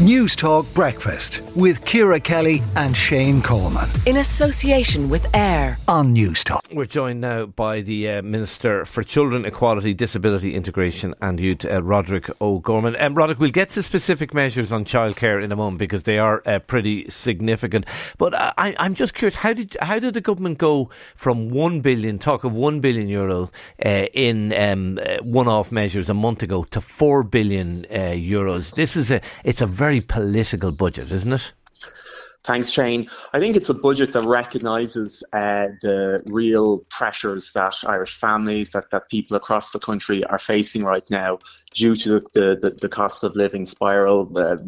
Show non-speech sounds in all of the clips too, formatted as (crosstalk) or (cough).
Newstalk Breakfast with Ciara Kelly and Shane Coleman. In association with AIR on News Talk. We're joined now by the uh, Minister for Children, Equality, Disability Integration and Youth, uh, Roderick O'Gorman. Um, Roderick, we'll get to specific measures on childcare in a moment because they are uh, pretty significant. But I, I'm just curious, how did how did the government go from one billion, talk of one billion euro uh, in um, uh, one-off measures a month ago to four billion uh, euros? This is a it's a very very political budget, isn't it? Thanks, Shane. I think it's a budget that recognises uh, the real pressures that Irish families, that, that people across the country are facing right now due to the, the, the cost of living spiral, uh,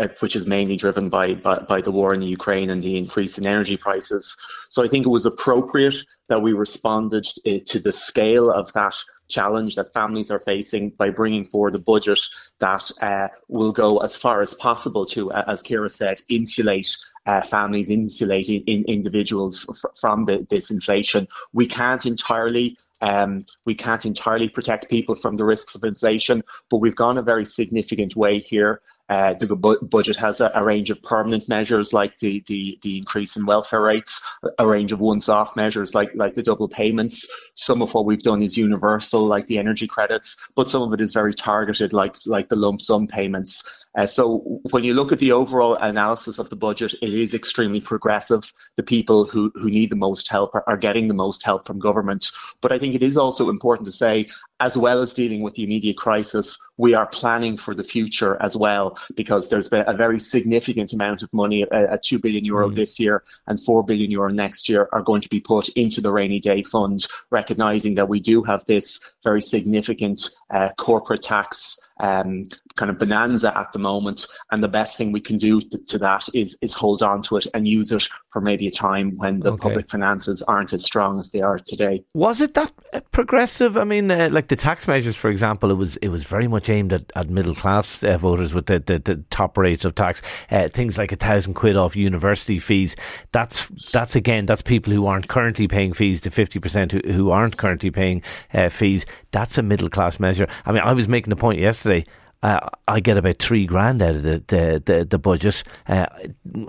uh, which is mainly driven by, by, by the war in the Ukraine and the increase in energy prices. So I think it was appropriate that we responded uh, to the scale of that challenge that families are facing by bringing forward a budget that uh, will go as far as possible to, as Ciara said, insulate uh, families, insulating in, individuals f- from the, this inflation. We can't entirely um, we can't entirely protect people from the risks of inflation, but we've gone a very significant way here. Uh, the bu- budget has a, a, range of permanent measures like the, the, the increase in welfare rates, a range of once-off measures like, like the double payments. Some of what we've done is universal, like the energy credits, but some of it is very targeted, like, like the lump sum payments. Uh, so when you look at the overall analysis of the budget, it is extremely progressive. The people who, who need the most help are, are getting the most help from government. But I think it is also important to say, as well as dealing with the immediate crisis, we are planning for the future as well, because there's been a very significant amount of money, a, 2 billion euro mm. this year and 4 billion euro next year, are going to be put into the rainy day fund, recognizing that we do have this very significant uh, corporate tax um, kind of bonanza at the moment, and the best thing we can do to, to, that is is hold on to it and use it for maybe a time when the okay. public finances aren't as strong as they are today. Was it that uh, progressive? I mean, uh, like the tax measures, for example, it was it was very much aimed at, at middle class uh, voters with the, the, the, top rates of tax. Uh, things like a thousand quid off university fees. That's that's again that's people who aren't currently paying fees to fifty percent who, who aren't currently paying uh, fees. That's a middle class measure. I mean, I was making the point yesterday. Uh, I get about three grand out of the the, the, the budget. Uh,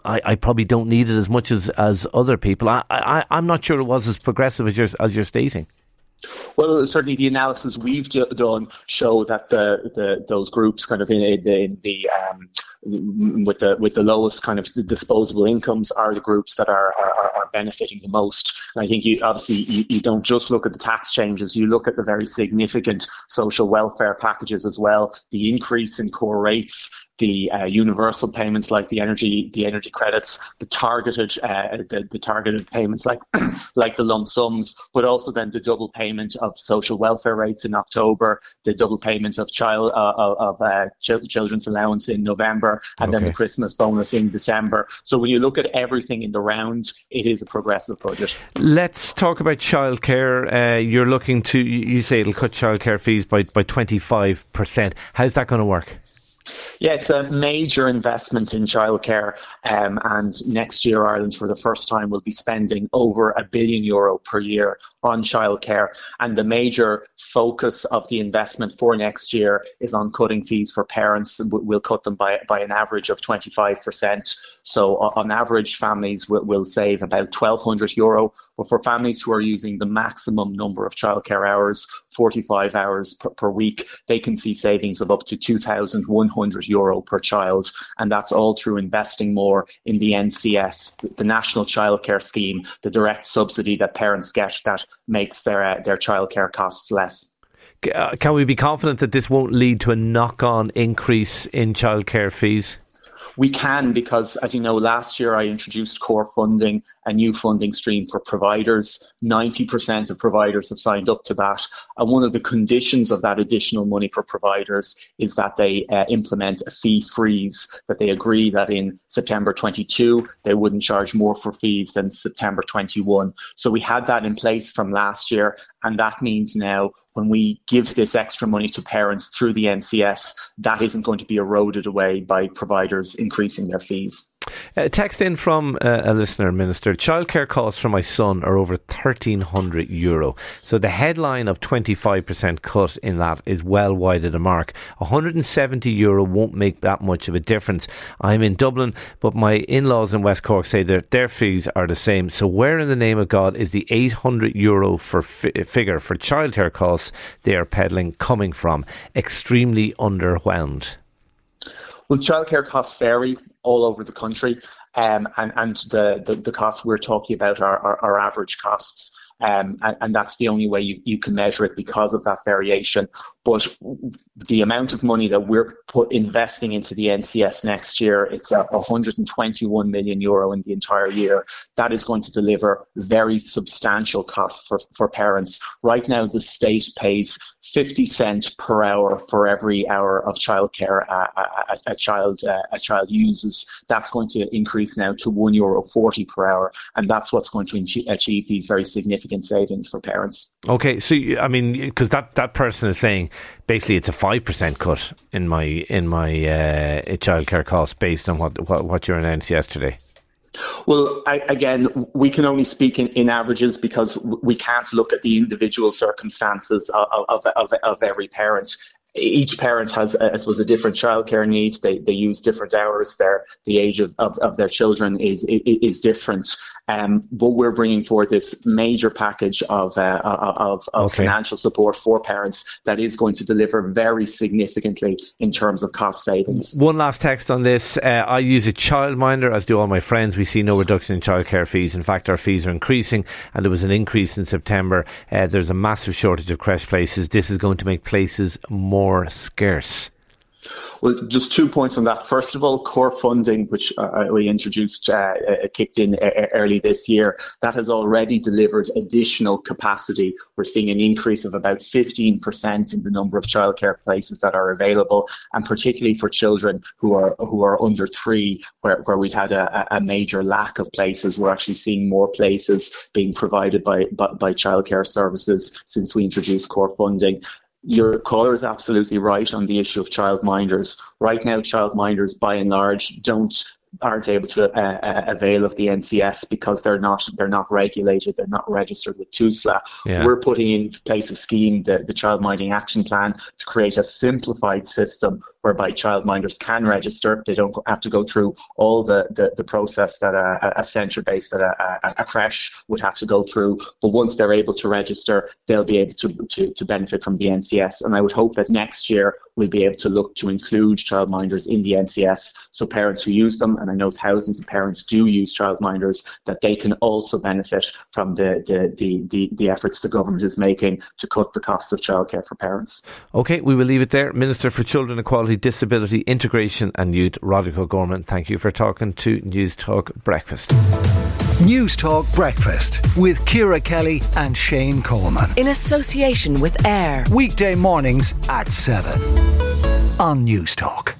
I, I probably don't need it as much as, as other people. I, I I'm not sure it was as progressive as you're as you're stating. Well, certainly the analysis we've done show that the, the those groups kind of in, in the, in the um, with the with the lowest kind of disposable incomes are the groups that are, are, are benefiting the most. And I think you obviously you, you, don't just look at the tax changes; you look at the very significant social welfare packages as well. The increase in core rates the uh, universal payments like the energy the energy credits, the targeted uh, the, the targeted payments like (clears throat) like the lump sums, but also then the double payment of social welfare rates in October, the double payment of child uh, of uh, ch- children's allowance in November, and okay. then the Christmas bonus in December. So when you look at everything in the round, it is a progressive budget. Let's talk about childcare. Uh, you're looking to you say it'll cut childcare fees by by twenty five percent. How's that going to work? Yeah, it's a major investment in childcare. Um, and next year, Ireland, for the first time, will be spending over a billion euro per year on childcare. And the major focus of the investment for next year is on cutting fees for parents. We'll cut them by, by an average of 25%. So on average, families will, will save about 1,200 euro. But for families who are using the maximum number of childcare hours, 45 hours per, per week, they can see savings of up to 2,100 euro per child. And that's all through investing more in the NCS, the National Childcare Scheme, the direct subsidy that parents get that makes their uh, their childcare costs less. Uh, can we be confident that this won't lead to a knock-on increase in childcare fees? We can because, as you know, last year I introduced core funding, a new funding stream for providers. 90% of providers have signed up to that. And one of the conditions of that additional money for providers is that they uh, implement a fee freeze, that they agree that in September 22, they wouldn't charge more for fees than September 21. So we had that in place from last year. And that means now when we give this extra money to parents through the NCS, that isn't going to be eroded away by providers increasing their fees. Uh, text in from uh, a listener, Minister. Childcare costs for my son are over 1,300 euro. So the headline of 25% cut in that is well wide of the mark. 170 euro won't make that much of a difference. I'm in Dublin, but my in laws in West Cork say that their fees are the same. So where in the name of God is the 800 euro for fi- figure for childcare costs they are peddling coming from? Extremely underwhelmed. Well, childcare costs vary all over the country, um, and and the, the, the costs we're talking about are, are, are average costs. Um, and, and, that's the only way you, you can measure it because of that variation. But the amount of money that we're put investing into the NCS next year, it's a 121 million euro in the entire year. That is going to deliver very substantial costs for, for parents. Right now, the state pays 50 cent per hour for every hour of childcare a, a, a child uh, a child uses. That's going to increase now to one euro 40 per hour, and that's what's going to achieve these very significant savings for parents. Okay, so I mean, because that that person is saying basically it's a five percent cut in my in my uh, childcare costs based on what what, what you announced yesterday. Well, I, again, we can only speak in, in, averages because we can't look at the individual circumstances of, of, of, of every parent each parent has, I suppose, a different childcare need. They, they use different hours. Their the age of, of, of their children is is different. Um, but we're bringing forth this major package of uh, of, of okay. financial support for parents that is going to deliver very significantly in terms of cost savings. One last text on this: uh, I use a childminder, as do all my friends. We see no reduction in childcare fees. In fact, our fees are increasing, and there was an increase in September. Uh, there's a massive shortage of creche places. This is going to make places more scarce. Well, just two points on that. First of all, core funding, which uh, we introduced, uh, uh, kicked in uh, early this year, that has already delivered additional capacity. We're seeing an increase of about 15% in the number of childcare places that are available, and particularly for children who are who are under three, where, where we've had a, a major lack of places. We're actually seeing more places being provided by, by, by childcare services since we introduced core funding your caller is absolutely right on the issue of childminders. Right now, childminders, by and large, don't aren't able to uh, uh, avail of the NCS because they're not they're not regulated, they're not registered with TUSLA. Yeah. We're putting in place a scheme, the, the Child Minding Action Plan, to create a simplified system whereby childminders can register. They don't have to go through all the, the, the process that a, a centre based that a, a, a, creche would have to go through. But once they're able to register, they'll be able to, to, to benefit from the NCS. And I would hope that next year we'll be able to look to include childminders in the NCS so parents who use them, and I know thousands of parents do use childminders, that they can also benefit from the, the, the, the, the efforts the government is making to cut the cost of childcare for parents. Okay, we will leave it there. Minister for Children Equality Disability, Integration and Youth, Roderick O'Gorman. Thank you for talking to News Talk Breakfast. News Talk Breakfast with Ciara Kelly and Shane Coleman. In association with AIR. Weekday mornings at 7 on Newstalk.